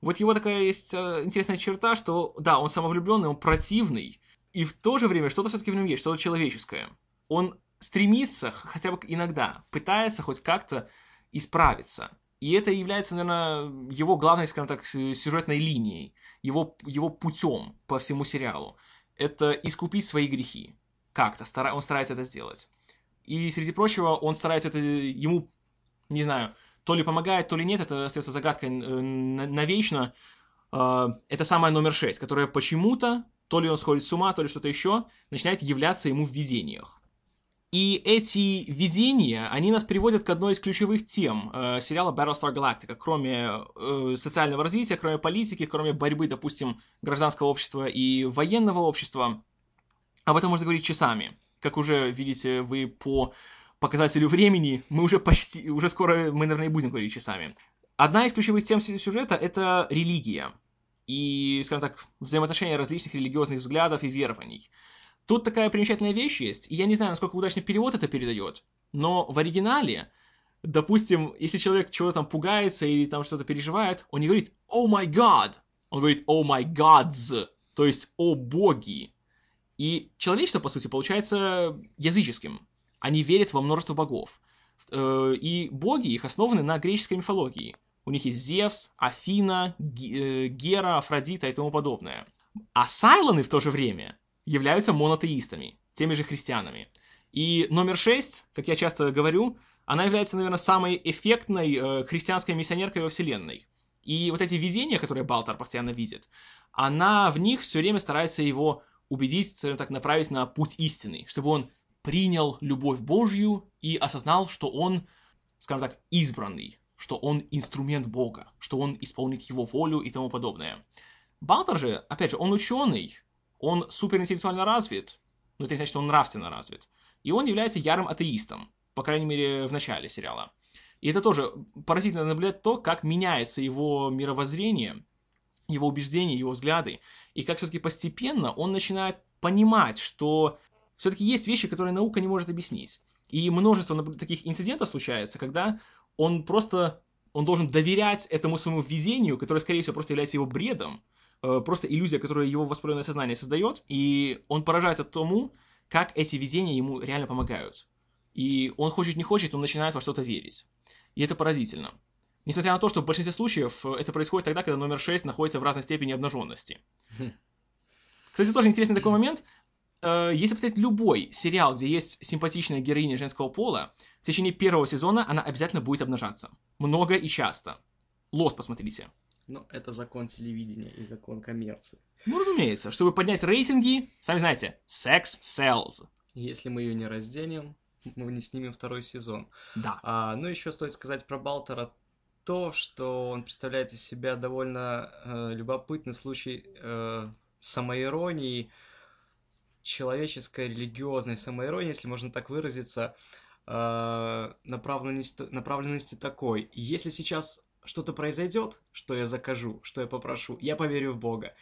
вот его такая есть э, интересная черта, что, да, он самовлюбленный, он противный, и в то же время что-то все-таки в нем есть, что-то человеческое. Он стремится, хотя бы иногда, пытается хоть как-то исправиться. И это является, наверное, его главной, скажем так, сюжетной линией, его, его путем по всему сериалу. Это искупить свои грехи. Как-то он старается это сделать. И, среди прочего, он старается это ему, не знаю, то ли помогает, то ли нет, это остается загадкой э, навечно. А, это самая номер шесть, которая почему-то, то ли он сходит с ума, то ли что-то еще, начинает являться ему в видениях. И эти видения, они нас приводят к одной из ключевых тем э, сериала Battlestar Galactica. Кроме э, социального развития, кроме политики, кроме борьбы, допустим, гражданского общества и военного общества. Об этом можно говорить часами. Как уже видите вы по показателю времени, мы уже почти, уже скоро мы, наверное, будем говорить часами. Одна из ключевых тем сюжета — это религия и, скажем так, взаимоотношения различных религиозных взглядов и верований. Тут такая примечательная вещь есть, и я не знаю, насколько удачно перевод это передает, но в оригинале, допустим, если человек чего-то там пугается или там что-то переживает, он не говорит «Oh my God!», он говорит «Oh my gods!», то есть «О боги!». И человечество, по сути, получается языческим. Они верят во множество богов. Э, и боги их основаны на греческой мифологии. У них есть Зевс, Афина, э, Гера, Афродита и тому подобное. А Сайлоны в то же время являются монотеистами, теми же христианами. И номер шесть, как я часто говорю, она является, наверное, самой эффектной э, христианской миссионеркой во Вселенной. И вот эти видения, которые Балтер постоянно видит, она в них все время старается его убедить, скажем так, направить на путь истины, чтобы он принял любовь Божью и осознал, что он, скажем так, избранный, что он инструмент Бога, что он исполнит его волю и тому подобное. Балтер же, опять же, он ученый, он суперинтеллектуально развит, но это не значит, что он нравственно развит. И он является ярым атеистом, по крайней мере, в начале сериала. И это тоже поразительно наблюдать то, как меняется его мировоззрение, его убеждения, его взгляды, и как все-таки постепенно он начинает понимать, что все-таки есть вещи, которые наука не может объяснить. И множество таких инцидентов случается, когда он просто, он должен доверять этому своему видению, которое, скорее всего, просто является его бредом, э, просто иллюзия, которую его воспаленное сознание создает, и он поражается тому, как эти видения ему реально помогают. И он хочет, не хочет, он начинает во что-то верить. И это поразительно. Несмотря на то, что в большинстве случаев э, это происходит тогда, когда номер 6 находится в разной степени обнаженности. Хм. Кстати, тоже интересный такой момент. Э, если посмотреть любой сериал, где есть симпатичная героиня женского пола, в течение первого сезона она обязательно будет обнажаться. Много и часто. Лост посмотрите. Ну, это закон телевидения и закон коммерции. Ну, разумеется. Чтобы поднять рейтинги, сами знаете, секс sells. Если мы ее не разденем, мы не снимем второй сезон. Да. А, ну, еще стоит сказать про Балтера то, что он представляет из себя довольно э, любопытный случай э, самоиронии, человеческой религиозной самоиронии, если можно так выразиться, э, направленности, направленности такой. Если сейчас что-то произойдет, что я закажу, что я попрошу, я поверю в Бога.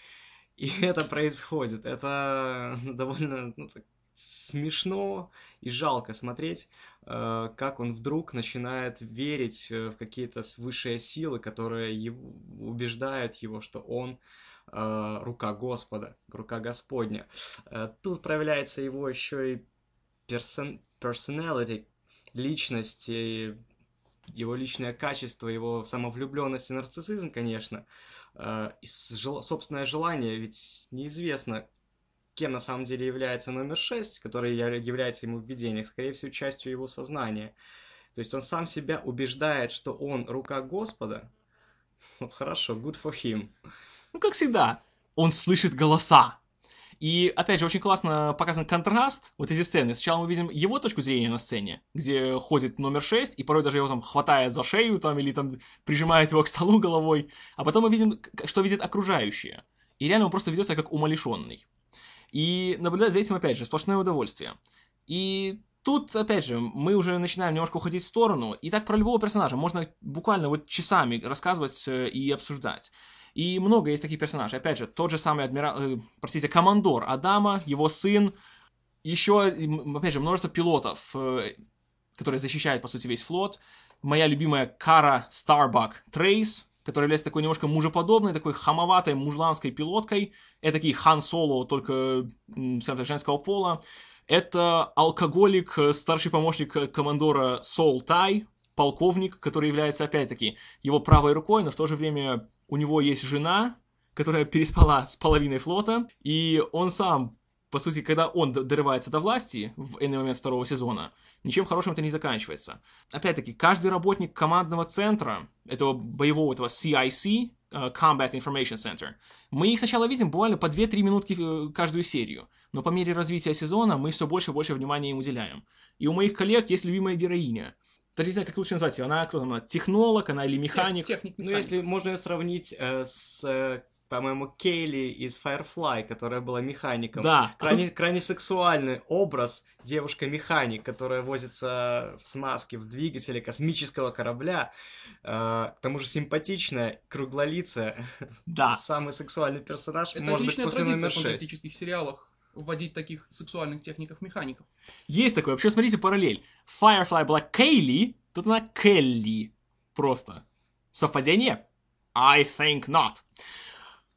И это происходит. Это довольно ну, так, смешно и жалко смотреть, э, как он вдруг начинает верить э, в какие-то высшие силы, которые убеждают его, что он э, рука Господа, рука Господня. Тут проявляется его еще и person, personality, личность, его личное качество, его самовлюбленность и нарциссизм, конечно, и собственное желание, ведь неизвестно, кем на самом деле является номер 6, который является ему в видениях, скорее всего, частью его сознания. То есть он сам себя убеждает, что он рука Господа. Ну, хорошо, good for him. Ну, как всегда, он слышит голоса. И, опять же, очень классно показан контраст вот эти сцены. Сначала мы видим его точку зрения на сцене, где ходит номер 6, и порой даже его там хватает за шею там, или там прижимает его к столу головой. А потом мы видим, что видят окружающие. И реально он просто ведет себя как умалишенный. И наблюдать за этим, опять же, сплошное удовольствие. И тут, опять же, мы уже начинаем немножко уходить в сторону, и так про любого персонажа можно буквально вот часами рассказывать э, и обсуждать. И много есть таких персонажей. Опять же, тот же самый адмирал, э, простите, командор Адама, его сын, еще, опять же, множество пилотов, э, которые защищают, по сути, весь флот. Моя любимая Кара Старбак Трейс, который является такой немножко мужеподобной, такой хамоватой мужланской пилоткой. Это такие Хан Соло, только, скажем так, женского пола. Это алкоголик, э, старший помощник э, командора Сол Тай, полковник, который является, опять-таки, его правой рукой, но в то же время у него есть жена, которая переспала с половиной флота, и он сам по сути, когда он дорывается до власти в иной момент второго сезона, ничем хорошим это не заканчивается. Опять-таки, каждый работник командного центра, этого боевого, этого CIC, э, Combat Information Center, мы их сначала видим буквально по 2-3 минутки э, каждую серию, но по мере развития сезона мы все больше и больше внимания им уделяем. И у моих коллег есть любимая героиня, даже не знаю, как лучше назвать ее. Она кто там? Она технолог, она или механик? Техник, механик. Ну, если можно ее сравнить э, с э, по-моему, Кейли из Firefly, которая была механиком. Да. Крайне, тут... крайне сексуальный образ девушка-механик, которая возится в смазке в двигателе космического корабля. Э, к тому же симпатичная, круглолицая. Да. Самый сексуальный персонаж. Это может отличная быть, после традиция в фантастических сериалах вводить таких сексуальных техников-механиков. Есть такое. Вообще, смотрите параллель. Firefly была Кейли, тут она Келли. Просто. Совпадение? I think not.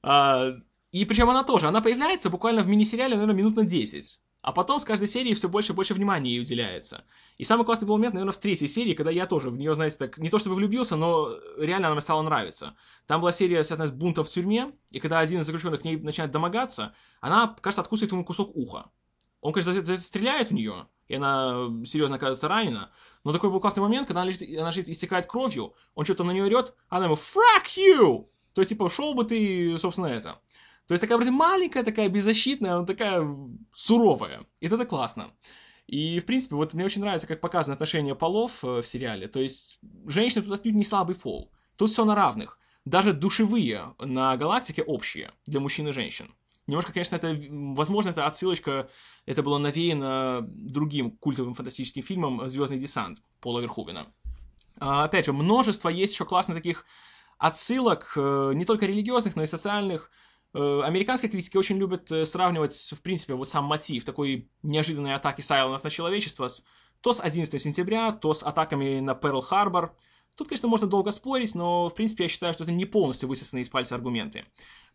А, и причем она тоже, она появляется буквально в мини-сериале, наверное, минут на 10. А потом с каждой серии все больше и больше внимания ей уделяется. И самый классный был момент, наверное, в третьей серии, когда я тоже в нее, знаете, так, не то чтобы влюбился, но реально она мне стала нравиться. Там была серия, связанная с бунтом в тюрьме, и когда один из заключенных к ней начинает домогаться, она, кажется, откусывает ему кусок уха. Он, конечно, стреляет в нее, и она серьезно оказывается ранена. Но такой был классный момент, когда она лежит, она лежит истекает кровью, он что-то на нее орет, она ему «Frack you!» То есть, типа, шел бы ты, собственно, это. То есть, такая вроде маленькая, такая беззащитная, но такая суровая. И это классно. И, в принципе, вот мне очень нравится, как показано отношение полов э, в сериале. То есть, женщины тут отнюдь не слабый пол. Тут все на равных. Даже душевые на галактике общие для мужчин и женщин. Немножко, конечно, это, возможно, это отсылочка, это было навеяно другим культовым фантастическим фильмом «Звездный десант» Пола Верховена. А, опять же, множество есть еще классных таких отсылок, э, не только религиозных, но и социальных. Э, американские критики очень любят э, сравнивать, в принципе, вот сам мотив такой неожиданной атаки Сайлонов на человечество с, то с 11 сентября, то с атаками на Перл-Харбор. Тут, конечно, можно долго спорить, но, в принципе, я считаю, что это не полностью высосанные из пальца аргументы.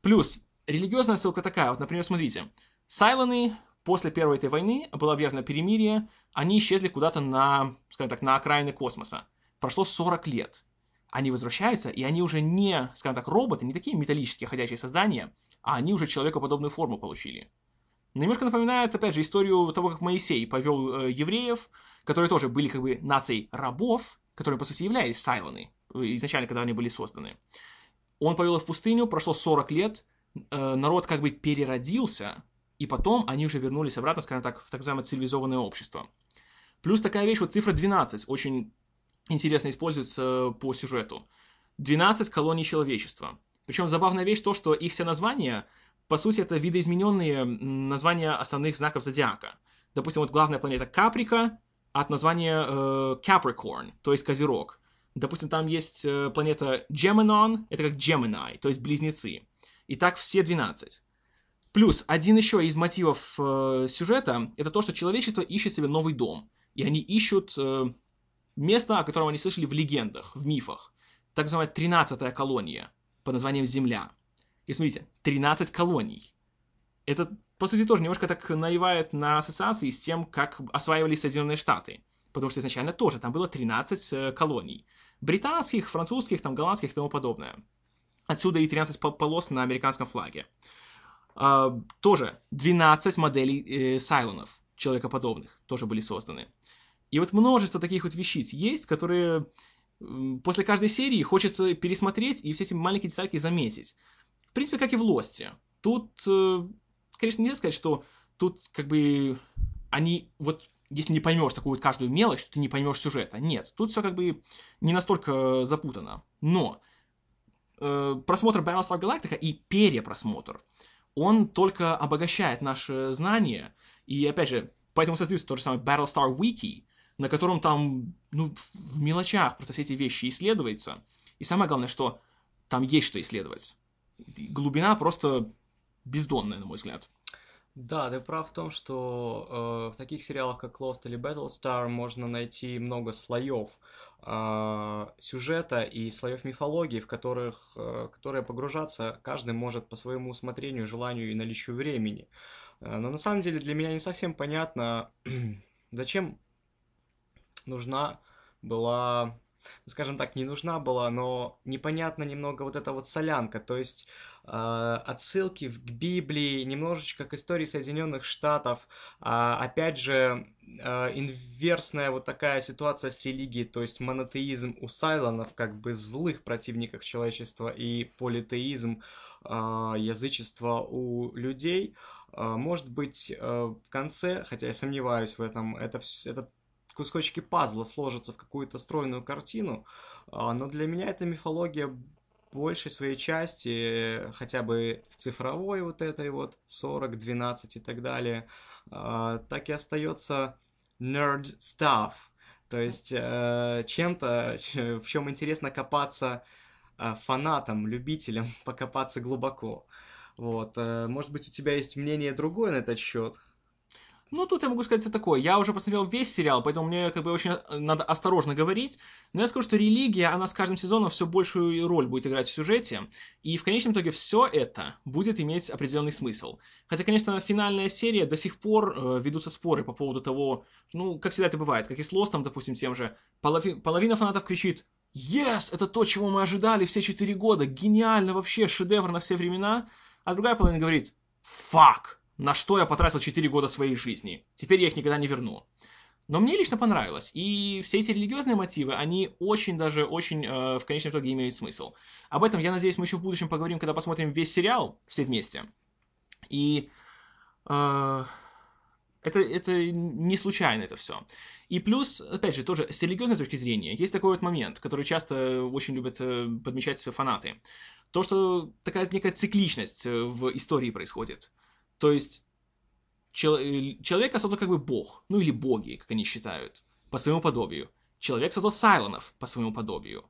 Плюс, религиозная ссылка такая, вот, например, смотрите, Сайлоны после первой этой войны было объявлено перемирие, они исчезли куда-то на, скажем так, на окраины космоса. Прошло 40 лет они возвращаются, и они уже не, скажем так, роботы, не такие металлические ходячие создания, а они уже человекоподобную форму получили. Немножко напоминает, опять же, историю того, как Моисей повел э, евреев, которые тоже были как бы нацией рабов, которые, по сути, являлись сайлоны, э, изначально, когда они были созданы. Он повел их в пустыню, прошло 40 лет, э, народ как бы переродился, и потом они уже вернулись обратно, скажем так, в так называемое цивилизованное общество. Плюс такая вещь, вот цифра 12, очень интересно используется по сюжету. 12 колоний человечества. Причем забавная вещь то, что их все названия, по сути, это видоизмененные названия основных знаков зодиака. Допустим, вот главная планета Каприка от названия э, Capricorn, то есть Козерог. Допустим, там есть э, планета Geminon, это как Gemini, то есть близнецы. И так все 12. Плюс один еще из мотивов э, сюжета это то, что человечество ищет себе новый дом. И они ищут э, место, о котором они слышали в легендах, в мифах. Так называемая 13-я колония под названием Земля. И смотрите, 13 колоний. Это, по сути, тоже немножко так навевает на ассоциации с тем, как осваивали Соединенные Штаты. Потому что изначально тоже там было 13 э, колоний. Британских, французских, там, голландских и тому подобное. Отсюда и 13 полос на американском флаге. А, тоже 12 моделей э, сайлонов, человекоподобных, тоже были созданы. И вот множество таких вот вещиц есть, которые после каждой серии хочется пересмотреть и все эти маленькие детальки заметить. В принципе, как и в Лосте. Тут, э, конечно, нельзя сказать, что тут как бы они вот если не поймешь такую вот каждую мелочь, то ты не поймешь сюжета. Нет, тут все как бы не настолько запутано. Но э, просмотр Battlestar Galactica и перепросмотр, он только обогащает наше знание. И опять же, поэтому создается тот же самый Battlestar Wiki, на котором там, ну, в мелочах просто все эти вещи исследуются. И самое главное, что там есть что исследовать. Глубина просто бездонная, на мой взгляд. Да, ты прав в том, что э, в таких сериалах, как Lost или Battlestar, можно найти много слоев э, сюжета и слоев мифологии, в которых, э, которые погружаться каждый может по своему усмотрению, желанию и наличию времени. Э, но на самом деле для меня не совсем понятно, зачем нужна была ну, скажем так, не нужна была, но непонятно немного вот эта вот солянка, то есть э, отсылки к Библии, немножечко к истории Соединенных Штатов, э, опять же, э, инверсная вот такая ситуация с религией, то есть монотеизм у Сайлонов, как бы злых противников человечества, и политеизм, э, язычество у людей, может быть, в конце, хотя я сомневаюсь в этом, это, это кусочки пазла сложатся в какую-то стройную картину, а, но для меня эта мифология большей своей части, хотя бы в цифровой вот этой вот 40, 12 и так далее, а, так и остается nerd stuff. То есть э, чем-то, в чем интересно копаться э, фанатам, любителям, покопаться глубоко. Вот. Э, может быть, у тебя есть мнение другое на этот счет? Ну, тут я могу сказать такое. Я уже посмотрел весь сериал, поэтому мне как бы очень э, надо осторожно говорить. Но я скажу, что религия, она с каждым сезоном все большую роль будет играть в сюжете. И в конечном итоге все это будет иметь определенный смысл. Хотя, конечно, финальная серия до сих пор э, ведутся споры по поводу того, ну, как всегда это бывает, как и с Лостом, допустим, тем же. Полови... Половина фанатов кричит «Yes! Это то, чего мы ожидали все четыре года! Гениально вообще! Шедевр на все времена!» А другая половина говорит «Fuck!» На что я потратил 4 года своей жизни. Теперь я их никогда не верну. Но мне лично понравилось. И все эти религиозные мотивы, они очень даже, очень э, в конечном итоге имеют смысл. Об этом, я надеюсь, мы еще в будущем поговорим, когда посмотрим весь сериал все вместе. И э, это, это не случайно это все. И плюс, опять же, тоже с религиозной точки зрения, есть такой вот момент, который часто очень любят э, подмечать фанаты. То, что такая некая цикличность э, в истории происходит. То есть чел- э, человек создал как бы бог, ну или боги, как они считают, по своему подобию. Человек создал сайлонов по своему подобию.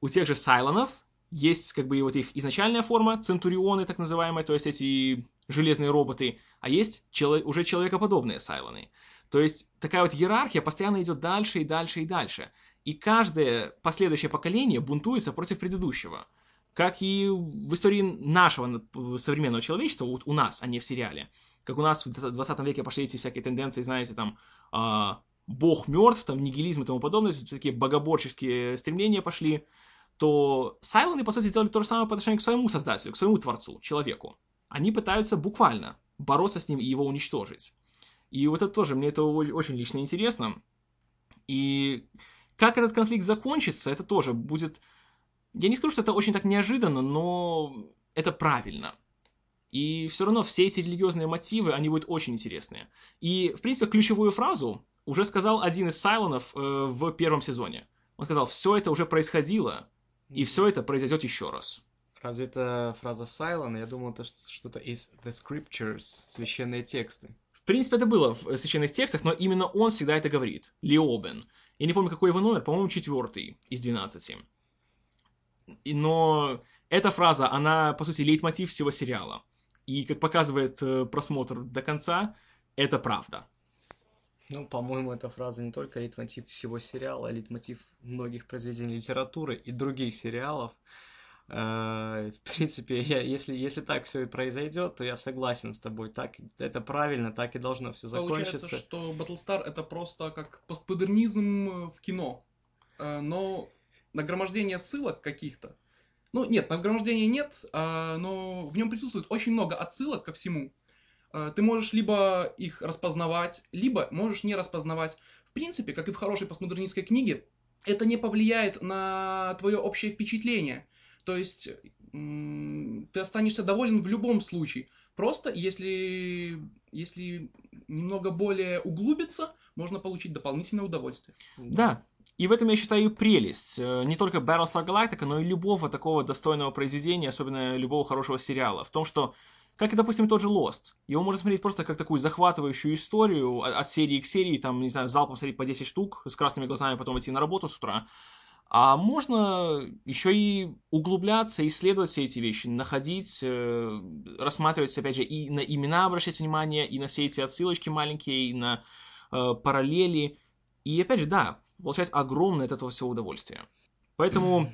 У тех же сайлонов есть как бы вот их изначальная форма, центурионы так называемые, то есть эти железные роботы, а есть чело- уже человекоподобные сайлоны. То есть такая вот иерархия постоянно идет дальше и дальше и дальше. И каждое последующее поколение бунтуется против предыдущего как и в истории нашего современного человечества, вот у нас, а не в сериале. Как у нас в 20 веке пошли эти всякие тенденции, знаете, там, э, бог мертв, там, нигилизм и тому подобное, такие богоборческие стремления пошли, то Сайлоны, по сути, сделали то же самое по отношению к своему создателю, к своему творцу, человеку. Они пытаются буквально бороться с ним и его уничтожить. И вот это тоже, мне это очень лично интересно. И как этот конфликт закончится, это тоже будет я не скажу, что это очень так неожиданно, но это правильно. И все равно все эти религиозные мотивы, они будут очень интересные. И, в принципе, ключевую фразу уже сказал один из Сайлонов э, в первом сезоне. Он сказал, все это уже происходило, И все это произойдет еще раз. Разве это фраза Сайлона? Я думал, это что-то из The Scriptures, священные тексты. В принципе, это было в священных текстах, но именно он всегда это говорит. Леобен. Я не помню, какой его номер, по-моему, четвертый из 12. И, но эта фраза, она, по сути, лейтмотив всего сериала. И, как показывает э, просмотр до конца, это правда. Ну, по-моему, эта фраза не только лейтмотив всего сериала, а лейтмотив многих произведений литературы и других сериалов. Э, в принципе, я, если, если так все и произойдет, то я согласен с тобой. Так это правильно, так и должно все закончиться. Получается, что Battlestar это просто как постмодернизм в кино. Э, но нагромождение ссылок каких-то. Ну, нет, нагромождения нет, а, но в нем присутствует очень много отсылок ко всему. А, ты можешь либо их распознавать, либо можешь не распознавать. В принципе, как и в хорошей постмодернистской книге, это не повлияет на твое общее впечатление. То есть ты останешься доволен в любом случае. Просто если, если немного более углубиться, можно получить дополнительное удовольствие. Да, и в этом я считаю прелесть. Э, не только Battlestar Galactica, но и любого такого достойного произведения, особенно любого хорошего сериала. В том, что, как и, допустим, тот же Lost, его можно смотреть просто как такую захватывающую историю от серии к серии, там, не знаю, залпом смотреть по 10 штук, с красными глазами потом идти на работу с утра. А можно еще и углубляться, исследовать все эти вещи, находить, э, рассматривать, опять же, и на имена обращать внимание, и на все эти отсылочки маленькие, и на э, параллели. И опять же, да, получать огромное от этого всего удовольствие. Поэтому,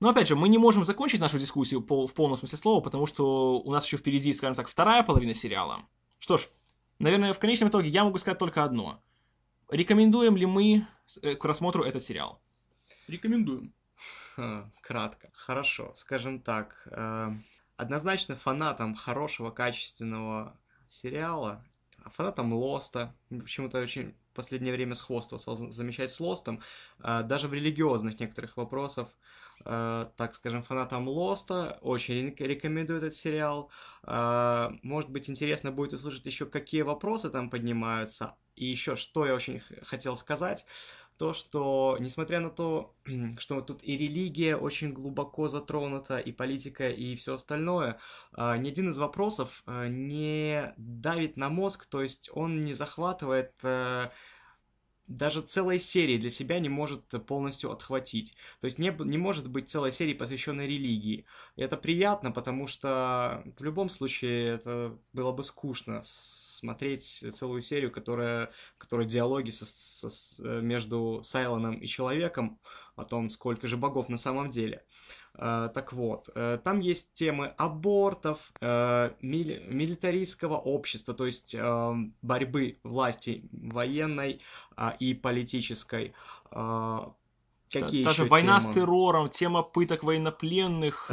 ну, опять же, мы не можем закончить нашу дискуссию по, в полном смысле слова, потому что у нас еще впереди, скажем так, вторая половина сериала. Что ж, наверное, в конечном итоге я могу сказать только одно. Рекомендуем ли мы э, к рассмотру этот сериал? Рекомендуем. Кратко. Хорошо, скажем так. Э, однозначно фанатам хорошего, качественного сериала, фанатам Лоста, почему-то очень последнее время сходство стал замечать с Лостом, а, даже в религиозных некоторых вопросах, так скажем, фанатам Лоста очень рекомендую этот сериал. А, может быть, интересно будет услышать еще, какие вопросы там поднимаются, и еще, что я очень хотел сказать то, что, несмотря на то, что тут и религия очень глубоко затронута, и политика, и все остальное, а, ни один из вопросов а, не давит на мозг, то есть он не захватывает э, даже целой серии для себя не может полностью отхватить. То есть не, не может быть целой серии, посвященной религии. И это приятно, потому что в любом случае это было бы скучно смотреть целую серию, которая, которая диалоги со, со, между Сайлоном и человеком о том, сколько же богов на самом деле. Э, так вот, э, там есть темы абортов, э, милитаристского общества, то есть борьбы власти военной и политической. Какие Та, же война темы? с террором, тема пыток военнопленных.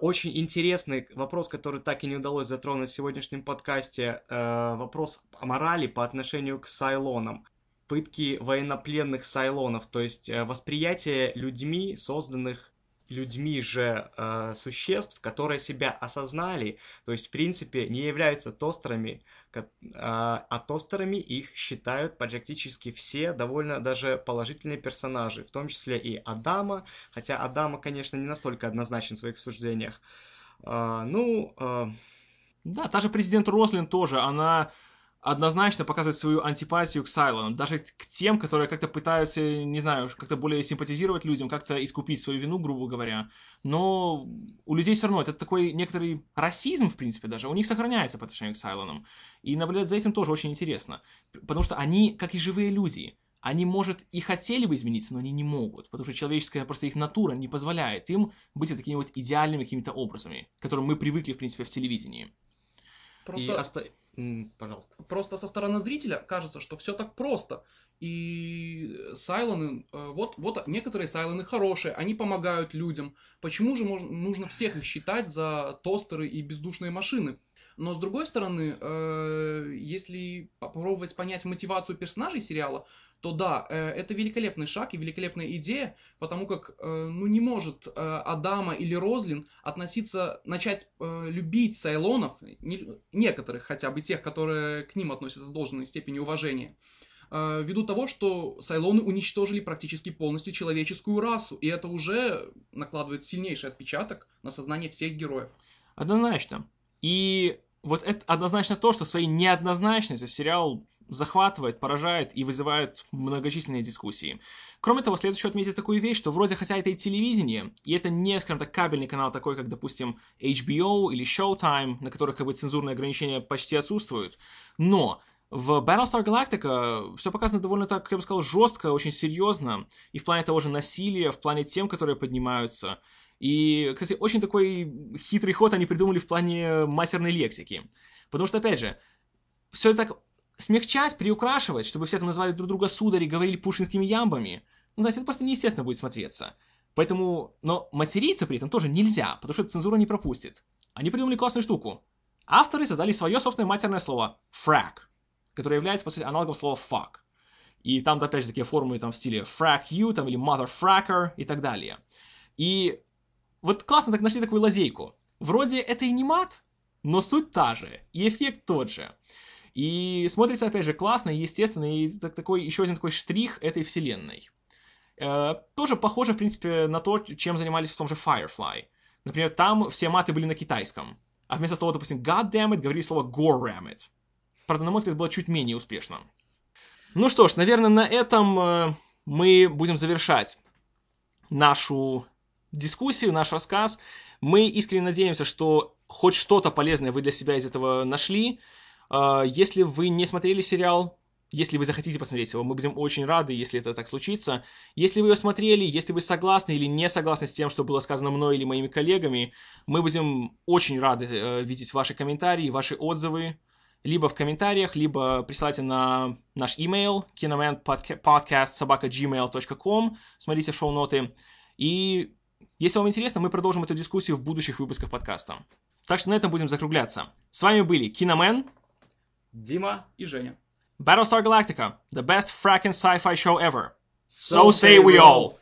Очень интересный вопрос, который так и не удалось затронуть в сегодняшнем подкасте. Вопрос о морали по отношению к Сайлонам пытки военнопленных сайлонов, то есть восприятие людьми, созданных людьми же э, существ, которые себя осознали, то есть, в принципе, не являются тостерами, э, а тостерами их считают практически все довольно даже положительные персонажи, в том числе и Адама, хотя Адама, конечно, не настолько однозначен в своих суждениях. Э, ну... Э... Да, та же президент Рослин тоже, она однозначно показывает свою антипатию к Сайлону, даже к тем, которые как-то пытаются, не знаю, как-то более симпатизировать людям, как-то искупить свою вину, грубо говоря. Но у людей все равно это такой некоторый расизм, в принципе, даже, у них сохраняется по отношению к Сайлонам. И наблюдать за этим тоже очень интересно, потому что они, как и живые люди, они, может, и хотели бы измениться, но они не могут, потому что человеческая просто их натура не позволяет им быть такими вот идеальными какими-то образами, к которым мы привыкли, в принципе, в телевидении. Просто... И оста... Пожалуйста. Просто со стороны зрителя кажется, что все так просто. И сайлоны, э, вот, вот некоторые сайлоны хорошие, они помогают людям. Почему же можно, нужно всех их считать за тостеры и бездушные машины? Но с другой стороны, э, если попробовать понять мотивацию персонажей сериала, то да, э, это великолепный шаг и великолепная идея, потому как э, ну не может э, Адама или Розлин относиться, начать э, любить Сайлонов, не, некоторых хотя бы тех, которые к ним относятся с должной степенью уважения. э, ввиду того, что Сайлоны уничтожили практически полностью человеческую расу, и это уже накладывает сильнейший отпечаток на сознание всех героев. Однозначно. И вот это однозначно то, что своей неоднозначностью сериал захватывает, поражает и вызывает многочисленные дискуссии. Кроме того, следует еще отметить такую вещь, что вроде хотя это и телевидение, и это не, скажем так, кабельный канал такой, как, допустим, HBO или Showtime, на которых как бы цензурные ограничения почти отсутствуют, но в Battlestar Galactica все показано довольно так, я бы сказал, жестко, очень серьезно, и в плане того же насилия, в плане тем, которые поднимаются. И, кстати, очень такой хитрый ход они придумали в плане матерной лексики. Потому что, опять же, все это так смягчать, приукрашивать, чтобы все там назвали друг друга судари, говорили пушинскими ямбами, ну, знаете, это просто неестественно будет смотреться. Поэтому, но материться при этом тоже нельзя, потому что цензура не пропустит. Они придумали классную штуку. Авторы создали свое собственное матерное слово «frack», которое является, по сути, аналогом слова «fuck». И там, опять же, такие формулы там в стиле «frack you», там, или «motherfracker» и так далее. И вот классно так нашли такую лазейку. Вроде это и не мат, но суть та же, и эффект тот же. И смотрится, опять же, классно, естественно, и так, такой, еще один такой штрих этой вселенной. Э, тоже похоже, в принципе, на то, чем занимались в том же Firefly. Например, там все маты были на китайском, а вместо слова, допустим, God damn it, говорили слово gore damn it. Правда, на мой взгляд, было чуть менее успешно. Ну что ж, наверное, на этом э, мы будем завершать нашу дискуссию, наш рассказ. Мы искренне надеемся, что хоть что-то полезное вы для себя из этого нашли. А, если вы не смотрели сериал, если вы захотите посмотреть его, мы будем очень рады, если это так случится. Если вы его смотрели, если вы согласны или не согласны с тем, что было сказано мной или моими коллегами, мы будем очень рады э, видеть ваши комментарии, ваши отзывы, либо в комментариях, либо присылайте на наш email kinomanpodcast.gmail.com, смотрите в шоу-ноты. И если вам интересно, мы продолжим эту дискуссию в будущих выпусках подкаста. Так что на этом будем закругляться. С вами были Киномен, Дима И Женя. Battlestar Galactica, the best fracking sci-fi show ever. So, say we all.